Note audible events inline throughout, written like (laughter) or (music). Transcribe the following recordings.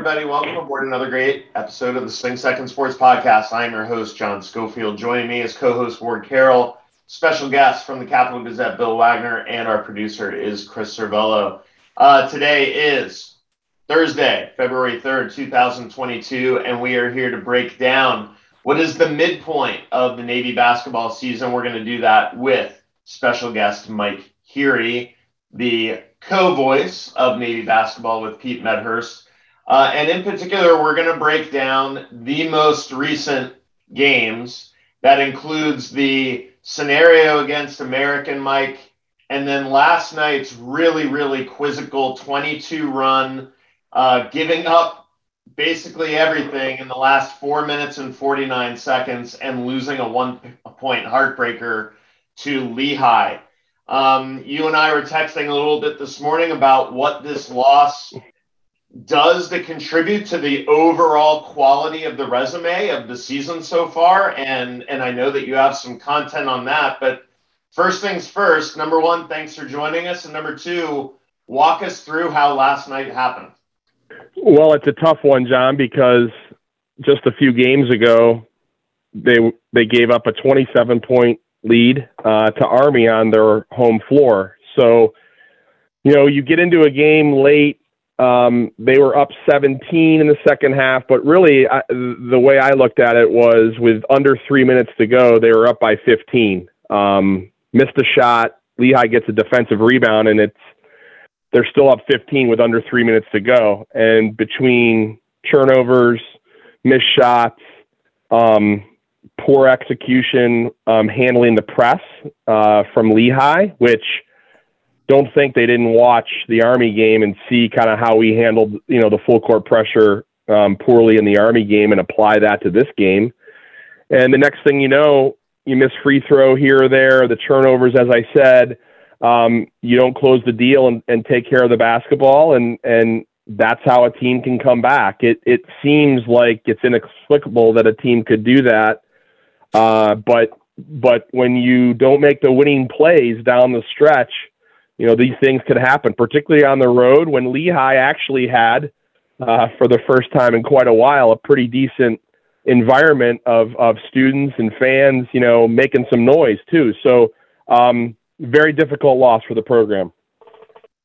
Everybody. Welcome aboard another great episode of the Sing Second Sports Podcast. I'm your host, John Schofield. Joining me is co host Ward Carroll, special guest from the Capital Gazette, Bill Wagner, and our producer is Chris Cervello. Uh, today is Thursday, February 3rd, 2022, and we are here to break down what is the midpoint of the Navy basketball season. We're going to do that with special guest Mike Heary, the co voice of Navy basketball with Pete Medhurst. Uh, and in particular, we're going to break down the most recent games. That includes the scenario against American Mike, and then last night's really, really quizzical 22 run, uh, giving up basically everything in the last four minutes and 49 seconds and losing a one point heartbreaker to Lehigh. Um, you and I were texting a little bit this morning about what this loss does to contribute to the overall quality of the resume of the season so far. And, and I know that you have some content on that. But first things first, number one, thanks for joining us. And number two, walk us through how last night happened. Well, it's a tough one, John, because just a few games ago, they they gave up a 27 point lead uh, to Army on their home floor. So, you know, you get into a game late. Um, they were up 17 in the second half, but really, I, the way I looked at it was with under three minutes to go, they were up by 15. Um, missed a shot. Lehigh gets a defensive rebound, and it's they're still up 15 with under three minutes to go. And between turnovers, missed shots, um, poor execution, um, handling the press uh, from Lehigh, which don't think they didn't watch the Army game and see kind of how we handled, you know, the full court pressure um, poorly in the Army game and apply that to this game. And the next thing you know, you miss free throw here or there, the turnovers, as I said um, you don't close the deal and, and take care of the basketball, and and that's how a team can come back. It it seems like it's inexplicable that a team could do that, uh, but but when you don't make the winning plays down the stretch, you know these things could happen, particularly on the road when Lehigh actually had, uh, for the first time in quite a while, a pretty decent environment of of students and fans, you know, making some noise too. So. Um, very difficult loss for the program.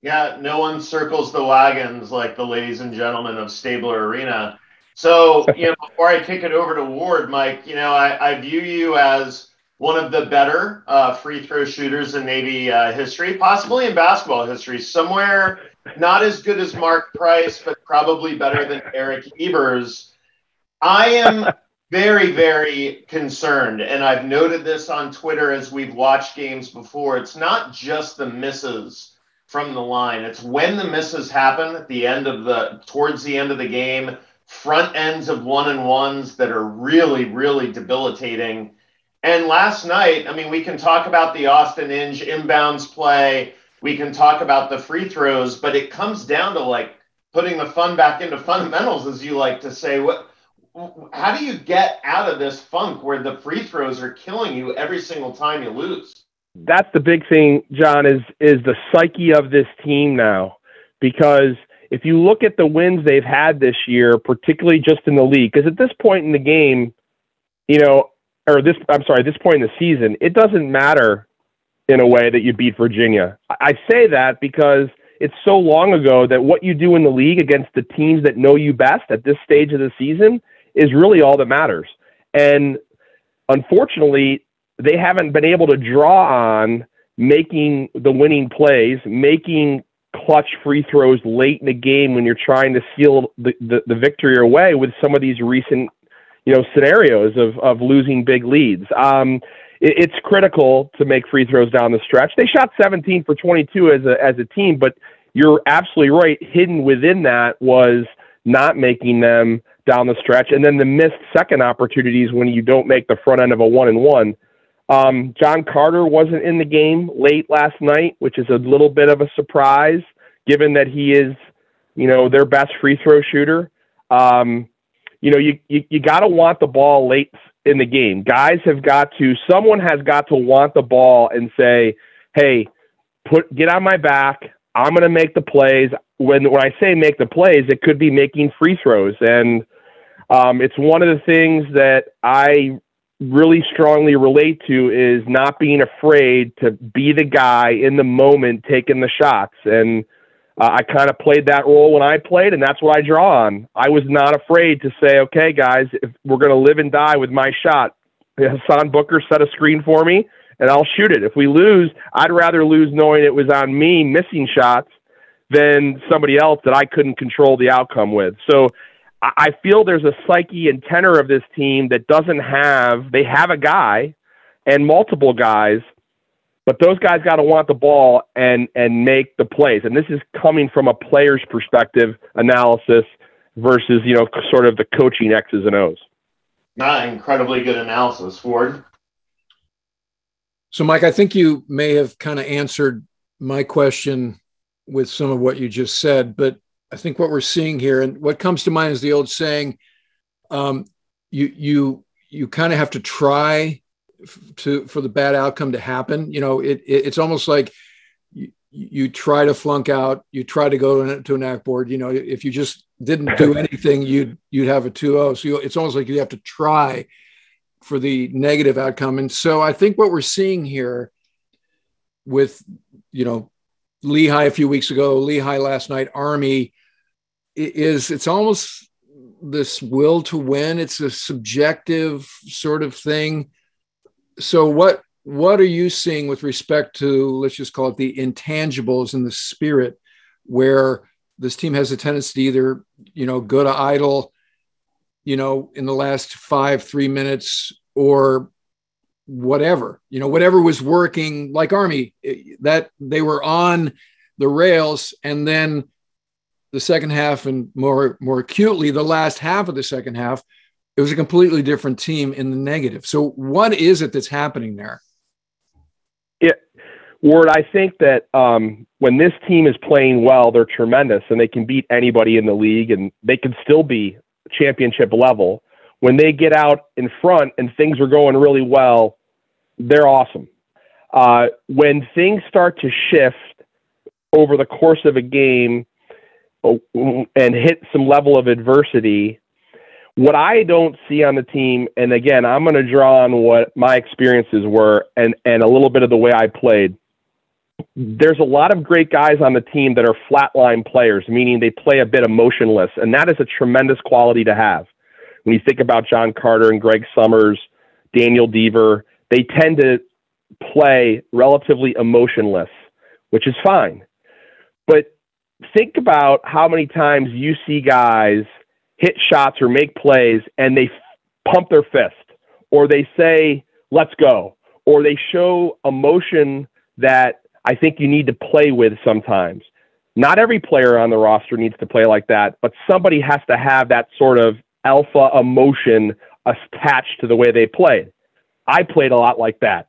Yeah, no one circles the wagons like the ladies and gentlemen of Stabler Arena. So, you know, (laughs) before I kick it over to Ward, Mike, you know, I, I view you as one of the better uh, free throw shooters in Navy uh, history, possibly in basketball history. Somewhere not as good as Mark Price, but probably better than Eric Ebers. I am very, very concerned, and I've noted this on Twitter as we've watched games before. It's not just the misses from the line; it's when the misses happen at the end of the towards the end of the game, front ends of one and ones that are really, really debilitating. And last night, I mean, we can talk about the Austin Inge inbounds play. We can talk about the free throws, but it comes down to like putting the fun back into fundamentals, as you like to say. What how do you get out of this funk where the free throws are killing you every single time you lose? That's the big thing, John, is is the psyche of this team now. Because if you look at the wins they've had this year, particularly just in the league, because at this point in the game, you know, or this I'm sorry, at this point in the season, it doesn't matter in a way that you beat Virginia. I say that because it's so long ago that what you do in the league against the teams that know you best at this stage of the season is really all that matters. And unfortunately, they haven't been able to draw on making the winning plays, making clutch free throws late in the game when you're trying to seal the, the, the victory away with some of these recent, you know, scenarios of, of losing big leads. Um, it, it's critical to make free throws down the stretch. They shot 17 for 22 as a as a team, but you're absolutely right. Hidden within that was not making them down the stretch, and then the missed second opportunities when you don't make the front end of a one and one. Um, John Carter wasn't in the game late last night, which is a little bit of a surprise, given that he is, you know, their best free throw shooter. Um, you know, you you, you got to want the ball late in the game. Guys have got to. Someone has got to want the ball and say, "Hey, put get on my back. I'm going to make the plays." When when I say make the plays, it could be making free throws, and um, it's one of the things that I really strongly relate to is not being afraid to be the guy in the moment taking the shots. And uh, I kind of played that role when I played, and that's what I draw on. I was not afraid to say, okay, guys, if we're going to live and die with my shot, Hassan Booker set a screen for me, and I'll shoot it. If we lose, I'd rather lose knowing it was on me missing shots than somebody else that I couldn't control the outcome with. So I feel there's a psyche and tenor of this team that doesn't have, they have a guy and multiple guys, but those guys got to want the ball and, and make the plays. And this is coming from a player's perspective analysis versus, you know, sort of the coaching X's and O's. Not incredibly good analysis, Ford. So, Mike, I think you may have kind of answered my question with some of what you just said, but I think what we're seeing here, and what comes to mind is the old saying, um, you you you kind of have to try to for the bad outcome to happen. You know, it, it it's almost like you, you try to flunk out, you try to go to an, to an act board. You know, if you just didn't do (laughs) anything, you'd you'd have a 2-0. So you, it's almost like you have to try for the negative outcome. And so I think what we're seeing here with you know Lehigh a few weeks ago, Lehigh last night, Army is it's almost this will to win. It's a subjective sort of thing. So what what are you seeing with respect to let's just call it the intangibles and the spirit where this team has a tendency to either you know go to idle you know in the last five three minutes or whatever you know whatever was working like army eh, that they were on the rails and then the second half and more more acutely the last half of the second half it was a completely different team in the negative. So what is it that's happening there? Yeah ward i think that um, when this team is playing well they're tremendous and they can beat anybody in the league and they can still be championship level. When they get out in front and things are going really well they're awesome. Uh, when things start to shift over the course of a game and hit some level of adversity. What I don't see on the team, and again, I'm going to draw on what my experiences were and, and a little bit of the way I played. There's a lot of great guys on the team that are flatline players, meaning they play a bit emotionless, and that is a tremendous quality to have. When you think about John Carter and Greg Summers, Daniel Deaver, they tend to play relatively emotionless, which is fine. But think about how many times you see guys hit shots or make plays and they pump their fist or they say, let's go, or they show emotion that I think you need to play with sometimes. Not every player on the roster needs to play like that, but somebody has to have that sort of alpha emotion attached to the way they played. I played a lot like that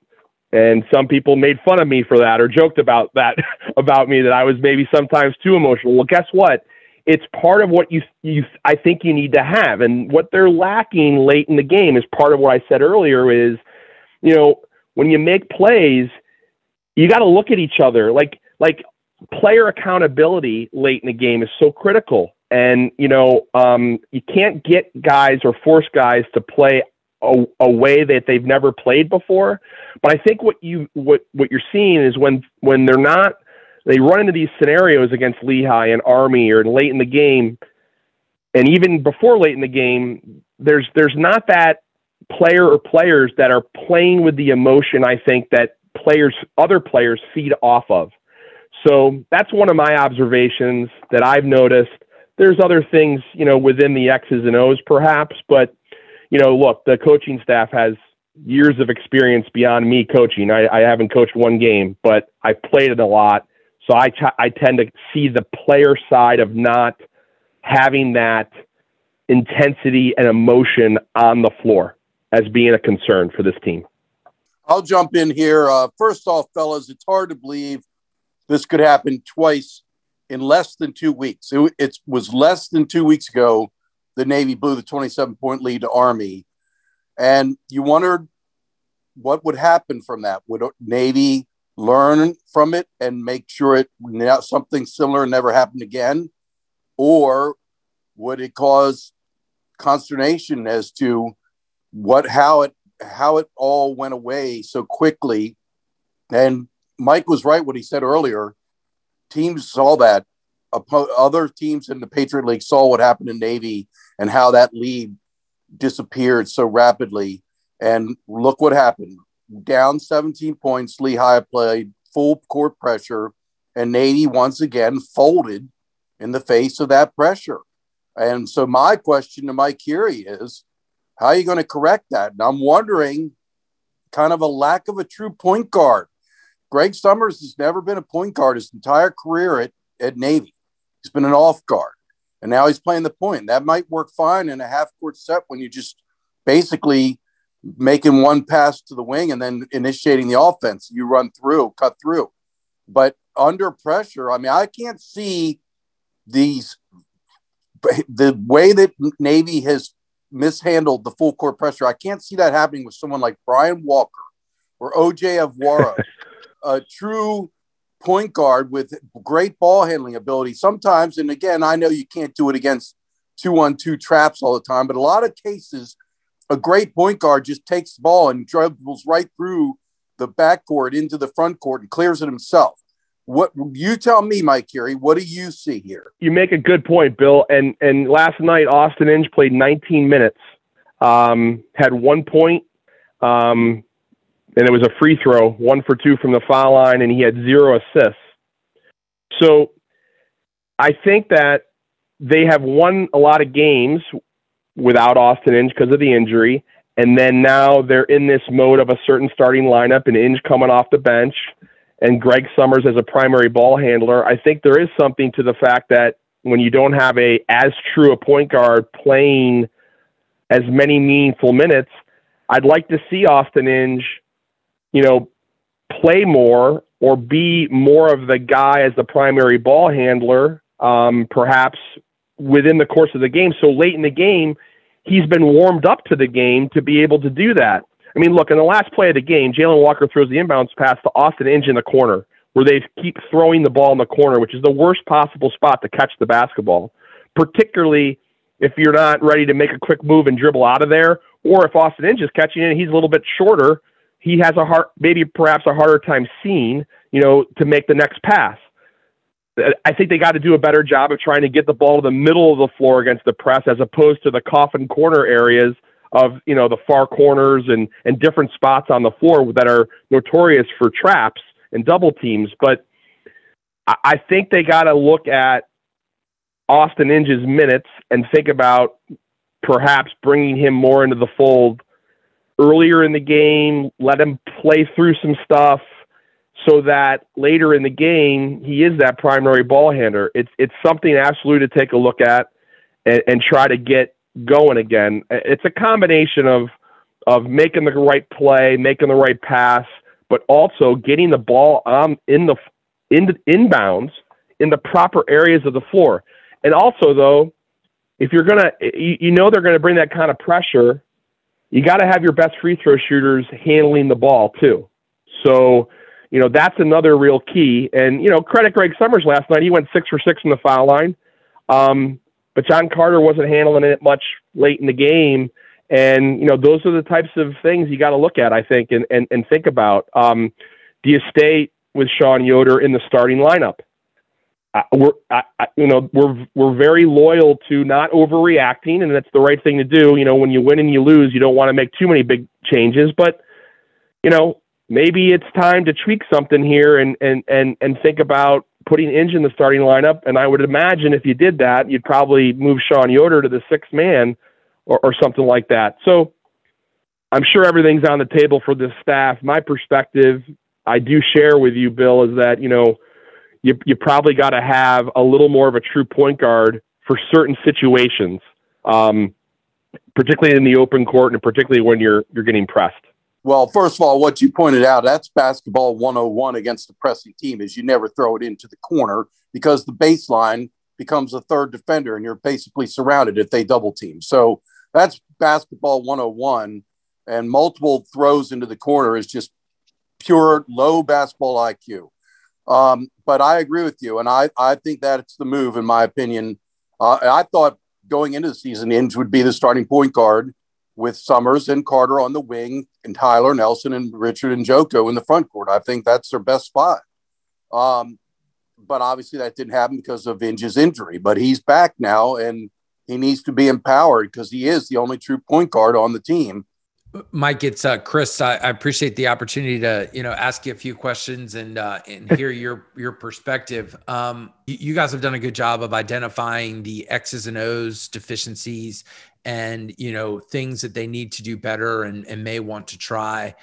and some people made fun of me for that or joked about that (laughs) about me that I was maybe sometimes too emotional. Well, guess what? It's part of what you you I think you need to have, and what they're lacking late in the game is part of what I said earlier. Is you know when you make plays, you got to look at each other like like player accountability late in the game is so critical. And you know, um, you can't get guys or force guys to play a, a way that they've never played before. But I think what you what what you're seeing is when when they're not they run into these scenarios against Lehigh and Army or late in the game, and even before late in the game, there's there's not that player or players that are playing with the emotion. I think that players other players feed off of. So that's one of my observations that I've noticed. There's other things, you know, within the X's and O's perhaps, but you know, look, the coaching staff has years of experience beyond me coaching. I, I haven't coached one game, but I've played it a lot. So I, t- I tend to see the player side of not having that intensity and emotion on the floor as being a concern for this team. I'll jump in here. Uh, first off, fellas, it's hard to believe this could happen twice in less than two weeks. It, it was less than two weeks ago the Navy blew the 27 point lead to Army. And you wondered what would happen from that. Would Navy learn from it and make sure it now something similar never happened again? Or would it cause consternation as to what how it how it all went away so quickly? And Mike was right when he said earlier, teams saw that. Other teams in the Patriot League saw what happened in Navy and how that lead disappeared so rapidly. And look what happened. Down 17 points, Lehigh played full court pressure, and Navy once again folded in the face of that pressure. And so my question to Mike Heary is, how are you going to correct that? And I'm wondering, kind of a lack of a true point guard. Greg Summers has never been a point guard his entire career at, at Navy. He's been an off guard. And now he's playing the point. That might work fine in a half court set when you just basically making one pass to the wing and then initiating the offense. You run through, cut through. But under pressure, I mean, I can't see these the way that Navy has mishandled the full court pressure. I can't see that happening with someone like Brian Walker or OJ Avwara, (laughs) a true point guard with great ball handling ability. Sometimes, and again, I know you can't do it against two on two traps all the time, but a lot of cases, a great point guard just takes the ball and dribbles right through the backcourt into the front court and clears it himself. What you tell me, Mike Heary, what do you see here? You make a good point, Bill. And and last night Austin Inge played 19 minutes, um, had one point, um, and it was a free throw, one for two from the foul line, and he had zero assists. So I think that they have won a lot of games without Austin Inge because of the injury. And then now they're in this mode of a certain starting lineup and Inge coming off the bench and Greg Summers as a primary ball handler. I think there is something to the fact that when you don't have a as true a point guard playing as many meaningful minutes, I'd like to see Austin Inge you know, play more or be more of the guy as the primary ball handler, um, perhaps within the course of the game. So late in the game, he's been warmed up to the game to be able to do that. I mean, look, in the last play of the game, Jalen Walker throws the inbounds pass to Austin Inge in the corner, where they keep throwing the ball in the corner, which is the worst possible spot to catch the basketball, particularly if you're not ready to make a quick move and dribble out of there, or if Austin Inge is catching it, he's a little bit shorter he has a hard, maybe perhaps a harder time seeing, you know, to make the next pass. I think they got to do a better job of trying to get the ball to the middle of the floor against the press as opposed to the coffin corner areas of, you know, the far corners and, and different spots on the floor that are notorious for traps and double teams. But I think they got to look at Austin Inge's minutes and think about perhaps bringing him more into the fold earlier in the game, let him play through some stuff so that later in the game he is that primary ball handler. It's it's something absolutely to take a look at and, and try to get going again. It's a combination of of making the right play, making the right pass, but also getting the ball on in the in the inbounds in the proper areas of the floor. And also though, if you're gonna you, you know they're gonna bring that kind of pressure you got to have your best free throw shooters handling the ball too. So, you know, that's another real key. And, you know, credit Greg Summers last night. He went six for six in the foul line. Um, but John Carter wasn't handling it much late in the game. And, you know, those are the types of things you got to look at, I think, and, and, and think about. Um, do you stay with Sean Yoder in the starting lineup? we're I, I, you know we're we're very loyal to not overreacting, and that's the right thing to do. You know, when you win and you lose, you don't want to make too many big changes, but you know maybe it's time to tweak something here and and and and think about putting Inge in the starting lineup. And I would imagine if you did that, you'd probably move Sean Yoder to the sixth man or, or something like that. So I'm sure everything's on the table for this staff. My perspective, I do share with you, Bill, is that you know you you probably got to have a little more of a true point guard for certain situations, um, particularly in the open court and particularly when you're you're getting pressed. Well, first of all, what you pointed out, that's basketball 101 against the pressing team is you never throw it into the corner because the baseline becomes a third defender and you're basically surrounded if they double team. So that's basketball 101 and multiple throws into the corner is just pure low basketball IQ. Um, but I agree with you, and I, I think that's the move, in my opinion. Uh, I thought going into the season, Inge would be the starting point guard with Summers and Carter on the wing, and Tyler Nelson and Richard Njoku in the front court. I think that's their best spot. Um, but obviously that didn't happen because of Inge's injury. But he's back now, and he needs to be empowered because he is the only true point guard on the team. Mike, it's uh, Chris. I, I, appreciate the opportunity to you know ask you a few questions and uh, and hear your your perspective. Um, you, you, guys have done a good job of identifying the X's and O's deficiencies and you know things that they need to do better and, and may want to try.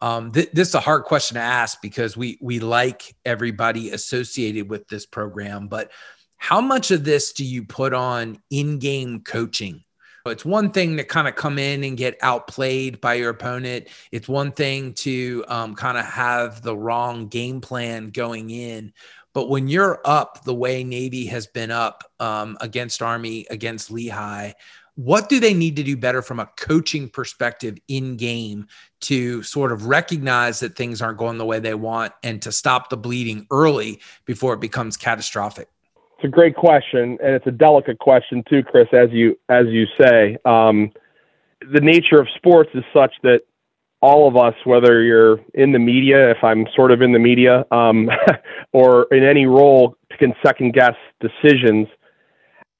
Um, th- this is a hard question to ask because we we like everybody associated with this program, but how much of this do you put on in-game coaching? It's one thing to kind of come in and get outplayed by your opponent. It's one thing to um, kind of have the wrong game plan going in. But when you're up the way Navy has been up um, against Army, against Lehigh, what do they need to do better from a coaching perspective in game to sort of recognize that things aren't going the way they want and to stop the bleeding early before it becomes catastrophic? It's a great question, and it's a delicate question too, Chris. As you as you say, um, the nature of sports is such that all of us, whether you're in the media, if I'm sort of in the media, um, (laughs) or in any role, can second guess decisions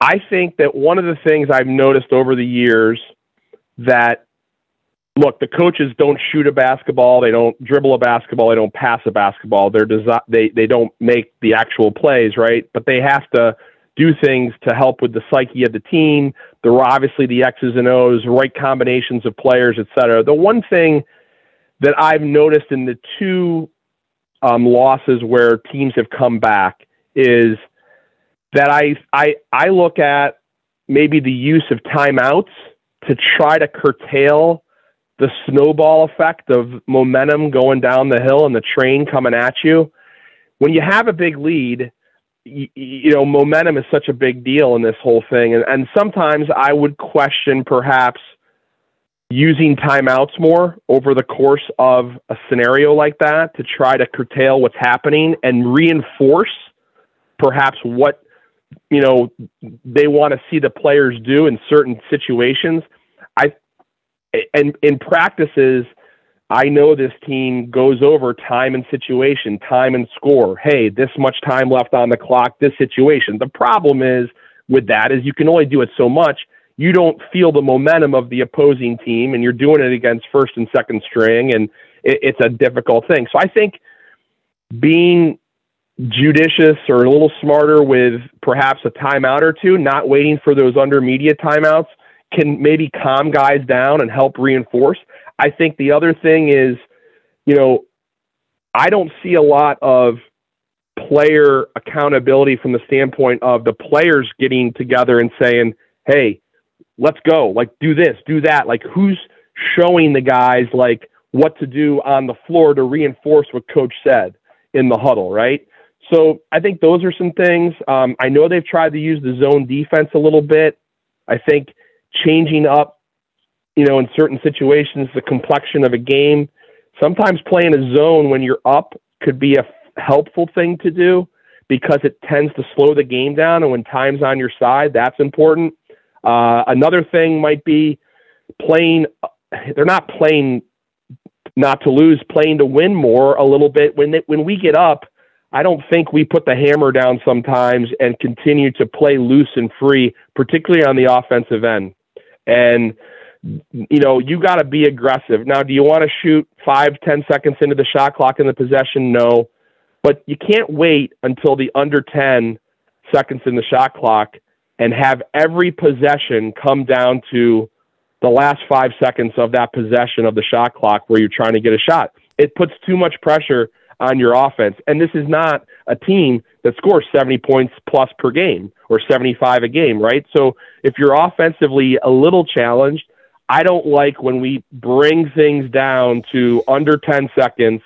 I think that one of the things I've noticed over the years that look, the coaches don't shoot a basketball, they don't dribble a basketball, they don't pass a basketball. They're desi- they they don't make the actual plays, right? But they have to do things to help with the psyche of the team. There are obviously the X's and O's, right combinations of players, et cetera. The one thing that I've noticed in the two um, losses where teams have come back is that I I I look at maybe the use of timeouts to try to curtail the snowball effect of momentum going down the hill and the train coming at you. When you have a big lead, you, you know, momentum is such a big deal in this whole thing. And, and sometimes I would question perhaps using timeouts more over the course of a scenario like that to try to curtail what's happening and reinforce perhaps what you know they want to see the players do in certain situations. I and in practices, I know this team goes over time and situation, time and score. Hey, this much time left on the clock, this situation. The problem is with that is you can only do it so much. You don't feel the momentum of the opposing team, and you're doing it against first and second string, and it, it's a difficult thing. So I think being judicious or a little smarter with perhaps a timeout or two, not waiting for those under media timeouts can maybe calm guys down and help reinforce. I think the other thing is, you know, I don't see a lot of player accountability from the standpoint of the players getting together and saying, "Hey, let's go. Like do this, do that." Like who's showing the guys like what to do on the floor to reinforce what coach said in the huddle, right? So I think those are some things. Um, I know they've tried to use the zone defense a little bit. I think changing up, you know, in certain situations, the complexion of a game. Sometimes playing a zone when you're up could be a helpful thing to do because it tends to slow the game down. And when time's on your side, that's important. Uh, another thing might be playing, they're not playing not to lose, playing to win more a little bit. When, they, when we get up, I don't think we put the hammer down sometimes and continue to play loose and free, particularly on the offensive end. And you know, you got to be aggressive. Now, do you want to shoot five, ten seconds into the shot clock in the possession? No, but you can't wait until the under ten seconds in the shot clock and have every possession come down to the last five seconds of that possession of the shot clock where you're trying to get a shot. It puts too much pressure on your offense. And this is not a team that scores 70 points plus per game or 75 a game, right? So if you're offensively a little challenged, I don't like when we bring things down to under 10 seconds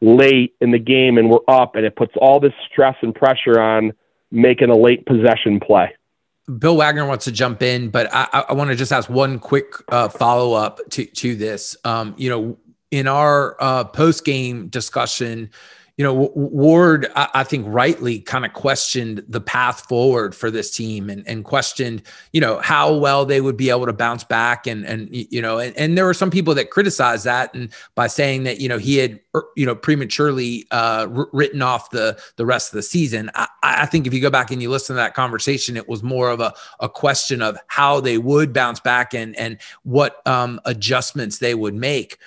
late in the game and we're up and it puts all this stress and pressure on making a late possession play. Bill Wagner wants to jump in, but I, I want to just ask one quick uh, follow up to to this. Um, you know, in our uh, post game discussion, you know, Ward, I, I think rightly kind of questioned the path forward for this team and, and questioned, you know, how well they would be able to bounce back. And, and, you know, and, and there were some people that criticized that and by saying that, you know, he had, er, you know, prematurely uh, written off the, the rest of the season. I, I think if you go back and you listen to that conversation, it was more of a, a question of how they would bounce back and, and what um, adjustments they would make.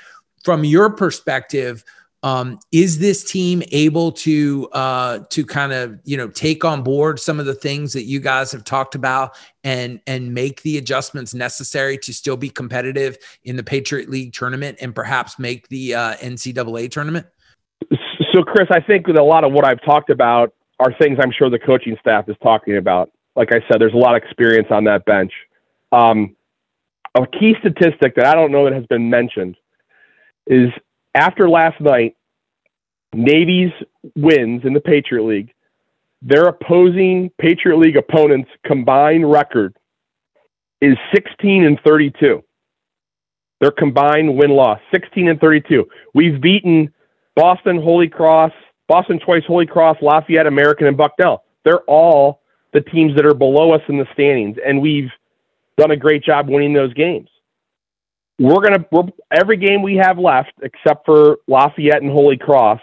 From your perspective, um, is this team able to uh, to kind of you know take on board some of the things that you guys have talked about and and make the adjustments necessary to still be competitive in the Patriot League tournament and perhaps make the uh, NCAA tournament? So, Chris, I think that a lot of what I've talked about are things I'm sure the coaching staff is talking about. Like I said, there's a lot of experience on that bench. Um, a key statistic that I don't know that has been mentioned is after last night, Navy's wins in the Patriot League, their opposing Patriot League opponents' combined record is 16 and 32. Their combined win loss 16 and 32. We've beaten Boston, Holy Cross, Boston twice, Holy Cross, Lafayette, American, and Bucknell. They're all the teams that are below us in the standings, and we've done a great job winning those games we're gonna every game we have left, except for Lafayette and Holy Cross,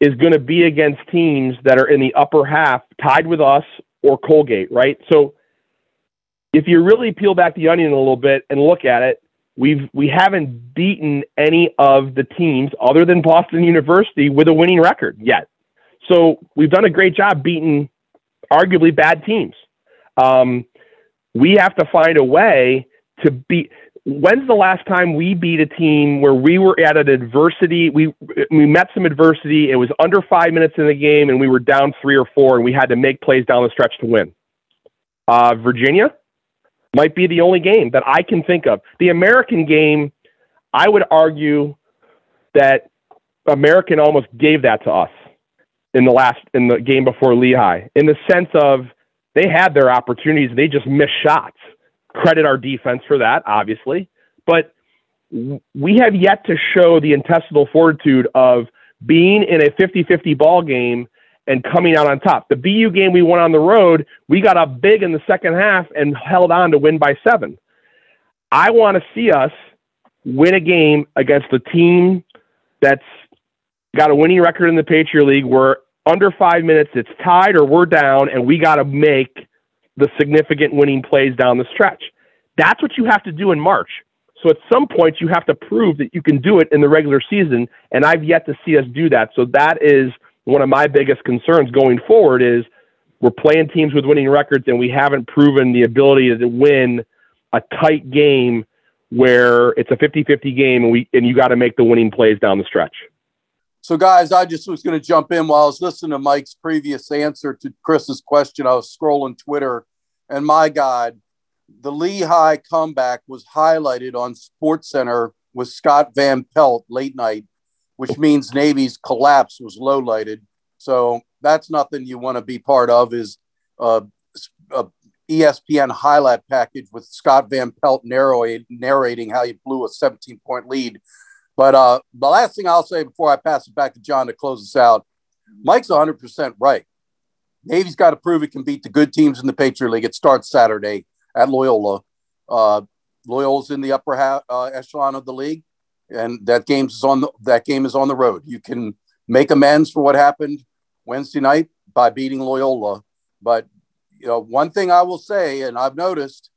is going to be against teams that are in the upper half, tied with us or Colgate, right? So if you really peel back the onion a little bit and look at it, we've we haven't beaten any of the teams other than Boston University with a winning record yet. So we've done a great job beating arguably bad teams. Um, we have to find a way to beat when's the last time we beat a team where we were at an adversity? We we met some adversity. It was under five minutes in the game, and we were down three or four, and we had to make plays down the stretch to win. Uh, Virginia might be the only game that I can think of. The American game, I would argue that American almost gave that to us in the last in the game before Lehigh, in the sense of they had their opportunities, they just missed shots credit our defense for that, obviously. But we have yet to show the intestinal fortitude of being in a 50 50 ball game and coming out on top. The BU game we won on the road, we got up big in the second half and held on to win by seven. I want to see us win a game against a team that's got a winning record in the Patriot League where under five minutes it's tied or we're down and we got to make the significant winning plays down the stretch. That's what you have to do in March. So at some point, you have to prove that you can do it in the regular season, and I've yet to see us do that. So that is one of my biggest concerns going forward is we're playing teams with winning records, and we haven't proven the ability to win a tight game where it's a 50-50 game and we and you got to make the winning plays down the stretch. So, guys, I just was going to jump in while I was listening to Mike's previous answer to Chris's question. I was scrolling Twitter, and my God, the Lehigh comeback was highlighted on Sports Center with Scott Van Pelt late night, which means Navy's collapse was low lighted. So that's nothing you want to be part of. Is a ESPN highlight package with Scott Van Pelt narrating how he blew a 17 point lead but uh, the last thing I'll say before I pass it back to John to close us out, Mike's 100% right. Navy's got to prove it can beat the good teams in the Patriot League. It starts Saturday at Loyola. Uh, Loyola's in the upper uh, echelon of the league, and that game's is on the, that game is on the road. You can make amends for what happened Wednesday night by beating Loyola, but you know one thing I will say, and I've noticed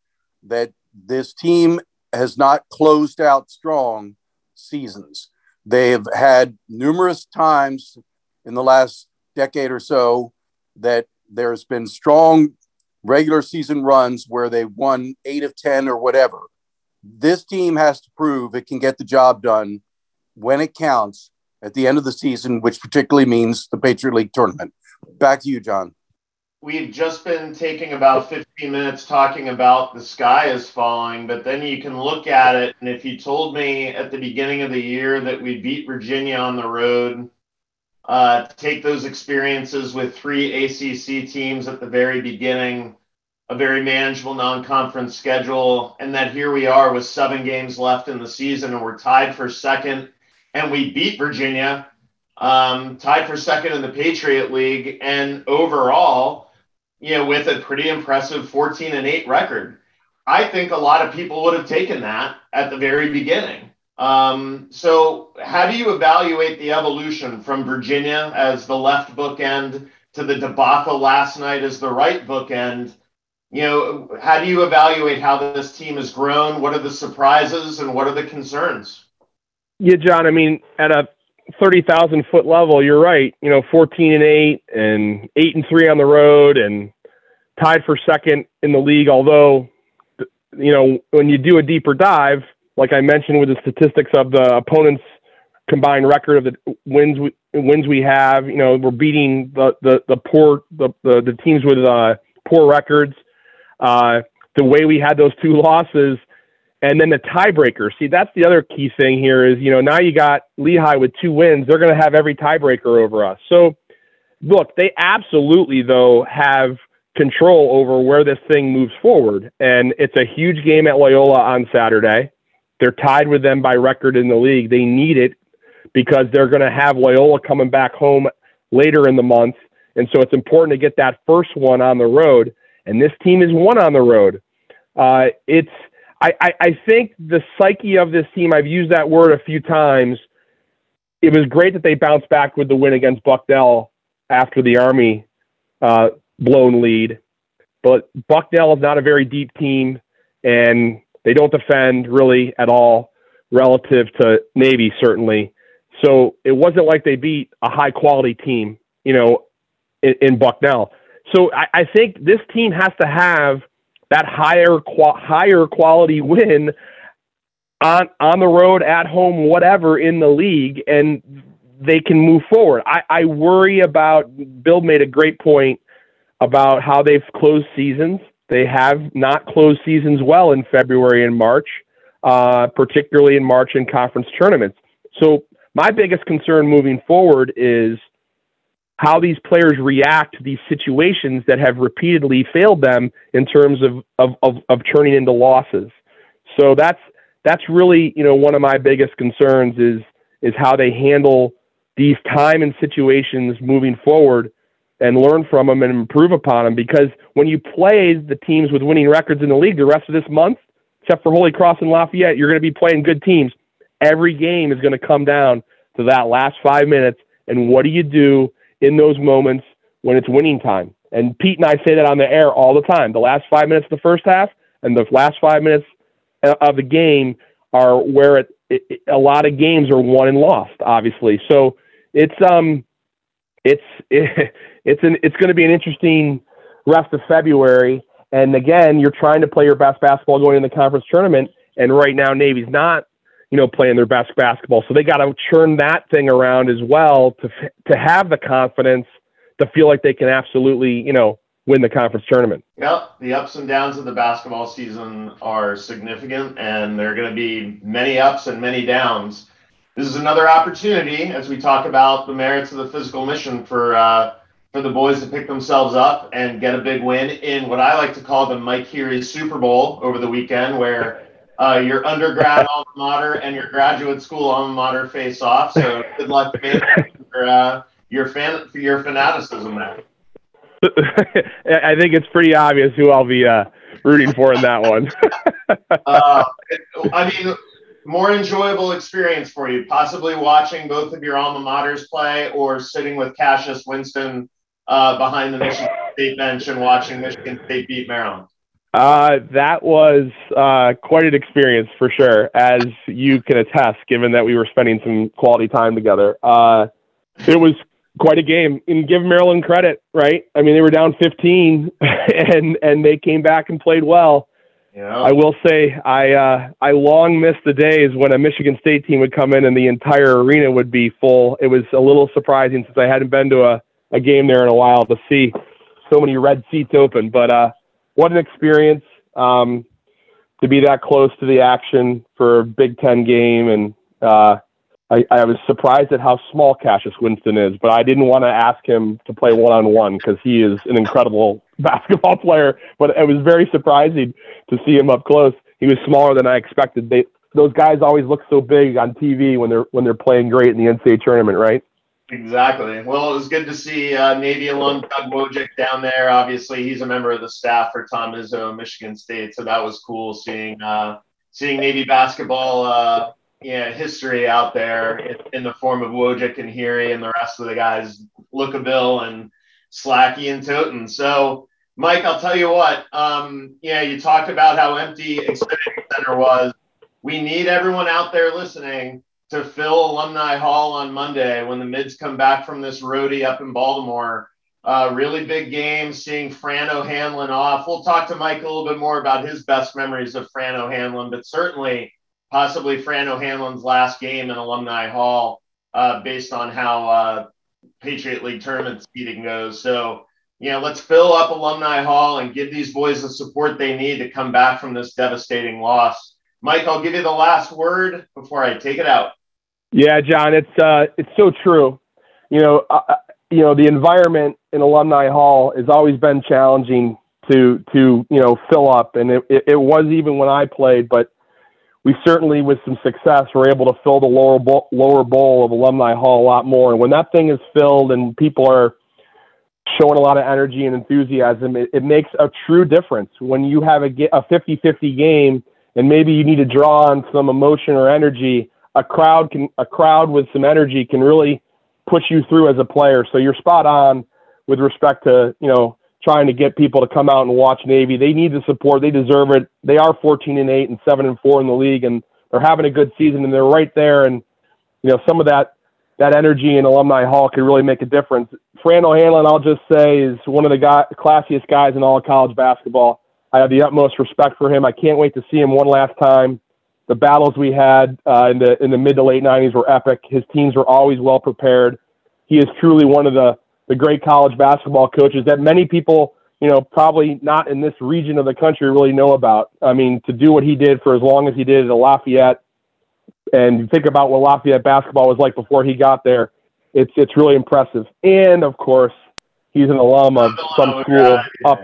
that this team has not closed out strong seasons. They've had numerous times in the last decade or so that there's been strong regular season runs where they won eight of 10 or whatever. This team has to prove it can get the job done when it counts at the end of the season, which particularly means the Patriot League tournament. Back to you, John. We've just been taking about 15 minutes talking about the sky is falling, but then you can look at it. And if you told me at the beginning of the year that we beat Virginia on the road, uh, take those experiences with three ACC teams at the very beginning, a very manageable non conference schedule, and that here we are with seven games left in the season and we're tied for second and we beat Virginia, um, tied for second in the Patriot League, and overall, you know, with a pretty impressive 14 and 8 record. I think a lot of people would have taken that at the very beginning. Um, so, how do you evaluate the evolution from Virginia as the left bookend to the debacle last night as the right bookend? You know, how do you evaluate how this team has grown? What are the surprises and what are the concerns? Yeah, John. I mean, at a thirty thousand foot level, you're right. You know, fourteen and eight, and eight and three on the road, and tied for second in the league. Although, you know, when you do a deeper dive, like I mentioned with the statistics of the opponents' combined record of the wins we wins we have, you know, we're beating the the the poor the the, the teams with uh, poor records. Uh, the way we had those two (laughs) losses and then the tiebreaker. See, that's the other key thing here is, you know, now you got Lehigh with two wins. They're going to have every tiebreaker over us. So, look, they absolutely, though, have control over where this thing moves forward. And it's a huge game at Loyola on Saturday. They're tied with them by record in the league. They need it because they're going to have Loyola coming back home later in the month. And so it's important to get that first one on the road. And this team is one on the road. Uh, it's I, I, I think the psyche of this team, I've used that word a few times. It was great that they bounced back with the win against Bucknell after the Army uh, blown lead. But Bucknell is not a very deep team, and they don't defend really at all relative to Navy, certainly. So it wasn't like they beat a high quality team, you know, in, in Bucknell. So I, I think this team has to have that higher higher quality win on on the road, at home, whatever in the league, and they can move forward. I, I worry about. Bill made a great point about how they've closed seasons. They have not closed seasons well in February and March, uh, particularly in March in conference tournaments. So my biggest concern moving forward is how these players react to these situations that have repeatedly failed them in terms of, of, of, of turning into losses. So that's that's really you know one of my biggest concerns is is how they handle these time and situations moving forward and learn from them and improve upon them because when you play the teams with winning records in the league the rest of this month except for Holy Cross and Lafayette you're going to be playing good teams every game is going to come down to that last 5 minutes and what do you do in those moments when it's winning time. And Pete and I say that on the air all the time. The last five minutes of the first half and the last five minutes of the game are where it, it, a lot of games are won and lost, obviously. So it's um it's it, (laughs) it's an it's going to be an interesting rest of February. And again, you're trying to play your best basketball going in the conference tournament, and right now Navy's not you know, playing their best basketball. So they got to churn that thing around as well to to have the confidence to feel like they can absolutely, you know, win the conference tournament. Yep, the ups and downs of the basketball season are significant, and there are going to be many ups and many downs. This is another opportunity as we talk about the merits of the physical mission for uh, for the boys to pick themselves up and get a big win in what I like to call the Mike Heary Super Bowl over the weekend, where uh, your undergrad alma mater and your graduate school alma mater face off. So good luck for uh, your fan for your fanaticism there. (laughs) I think it's pretty obvious who I'll be uh, rooting for in that one. (laughs) uh, I mean, more enjoyable experience for you, possibly watching both of your alma maters play or sitting with Cassius Winston uh, behind the Michigan State bench and watching Michigan State beat Maryland. Uh, that was uh, quite an experience for sure, as you can attest, given that we were spending some quality time together. Uh, it was quite a game, and give Maryland credit, right? I mean, they were down 15, (laughs) and and they came back and played well. Yeah. I will say I uh, I long missed the days when a Michigan State team would come in and the entire arena would be full. It was a little surprising since I hadn't been to a, a game there in a while to see so many red seats open. But uh, what an experience um, to be that close to the action for a Big Ten game, and uh, I, I was surprised at how small Cassius Winston is. But I didn't want to ask him to play one on one because he is an incredible (laughs) basketball player. But it was very surprising to see him up close. He was smaller than I expected. They those guys always look so big on TV when they're when they're playing great in the NCAA tournament, right? Exactly. Well, it was good to see uh, Navy alum Doug Wojcik down there. Obviously, he's a member of the staff for Tom Izzo, Michigan State, so that was cool seeing uh, seeing Navy basketball, uh, yeah, history out there in, in the form of Wojcik and Heary and the rest of the guys, Lookabill and Slacky and Toten. So, Mike, I'll tell you what. Um, yeah, you talked about how empty Xfinity Center was. We need everyone out there listening to fill Alumni Hall on Monday when the mids come back from this roadie up in Baltimore. Uh, really big game, seeing Fran O'Hanlon off. We'll talk to Mike a little bit more about his best memories of Fran O'Hanlon, but certainly possibly Fran O'Hanlon's last game in Alumni Hall uh, based on how uh, Patriot League tournament seating goes. So, you know, let's fill up Alumni Hall and give these boys the support they need to come back from this devastating loss. Mike, I'll give you the last word before I take it out. Yeah, John, it's uh, it's so true. You know, uh, you know, the environment in Alumni Hall has always been challenging to to you know fill up, and it, it, it was even when I played. But we certainly, with some success, were able to fill the lower bowl, lower bowl of Alumni Hall a lot more. And when that thing is filled and people are showing a lot of energy and enthusiasm, it, it makes a true difference. When you have a, a 50-50 game and maybe you need to draw on some emotion or energy, a crowd can a crowd with some energy can really push you through as a player. So you're spot on with respect to you know trying to get people to come out and watch Navy. They need the support. They deserve it. They are 14 and 8 and 7 and 4 in the league, and they're having a good season, and they're right there. And you know some of that that energy in Alumni Hall could really make a difference. Fran O'Hanlon, I'll just say, is one of the guy, classiest guys in all college basketball. I have the utmost respect for him. I can't wait to see him one last time. The battles we had uh, in the in the mid to late '90s were epic. His teams were always well prepared. He is truly one of the the great college basketball coaches that many people, you know, probably not in this region of the country really know about. I mean, to do what he did for as long as he did at Lafayette, and think about what Lafayette basketball was like before he got there, it's it's really impressive. And of course, he's an alum of some school up.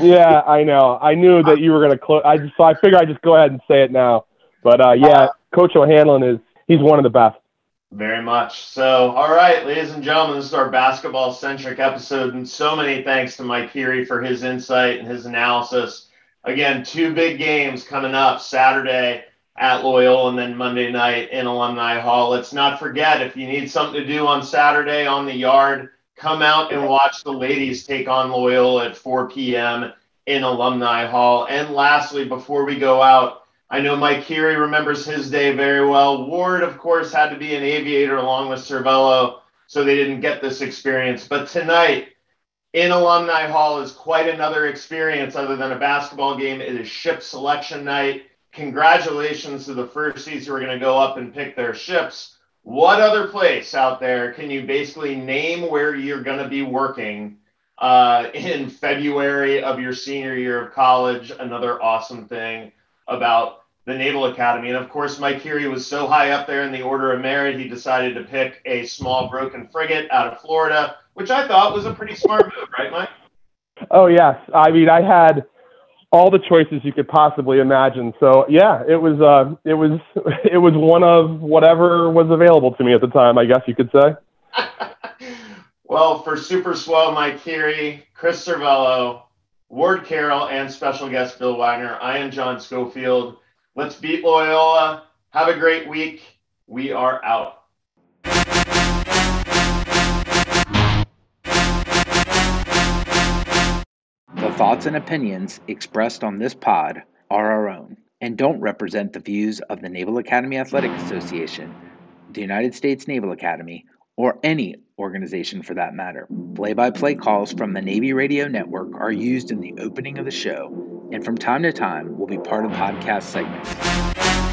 Yeah, I know. I knew that you were going to close. I just so I figure I'd just go ahead and say it now. But uh, yeah, Coach O'Hanlon is he's one of the best. Very much. So, all right, ladies and gentlemen, this is our basketball centric episode. And so many thanks to Mike Heary for his insight and his analysis. Again, two big games coming up Saturday at Loyola and then Monday night in Alumni Hall. Let's not forget if you need something to do on Saturday on the yard, come out and watch the ladies take on Loyola at 4 p.m. in Alumni Hall. And lastly, before we go out, I know Mike Heary remembers his day very well. Ward, of course, had to be an aviator along with Cervello, so they didn't get this experience. But tonight in Alumni Hall is quite another experience other than a basketball game. It is ship selection night. Congratulations to the first seeds who are going to go up and pick their ships. What other place out there can you basically name where you're going to be working uh, in February of your senior year of college? Another awesome thing about the Naval Academy. And of course, Mike Heary was so high up there in the order of merit, he decided to pick a small broken frigate out of Florida, which I thought was a pretty smart move, right, Mike? Oh yes, I mean I had all the choices you could possibly imagine. So yeah, it was uh, it was (laughs) it was one of whatever was available to me at the time. I guess you could say. (laughs) well, for Super Swell, Mike Heary, Chris Cervello, Ward Carroll, and special guest Bill Wagner, I am John Schofield. Let's beat Loyola. Have a great week. We are out. The thoughts and opinions expressed on this pod are our own and don't represent the views of the Naval Academy Athletic Association, the United States Naval Academy, or any organization for that matter. Play by play calls from the Navy Radio Network are used in the opening of the show and from time to time will be part of podcast segments.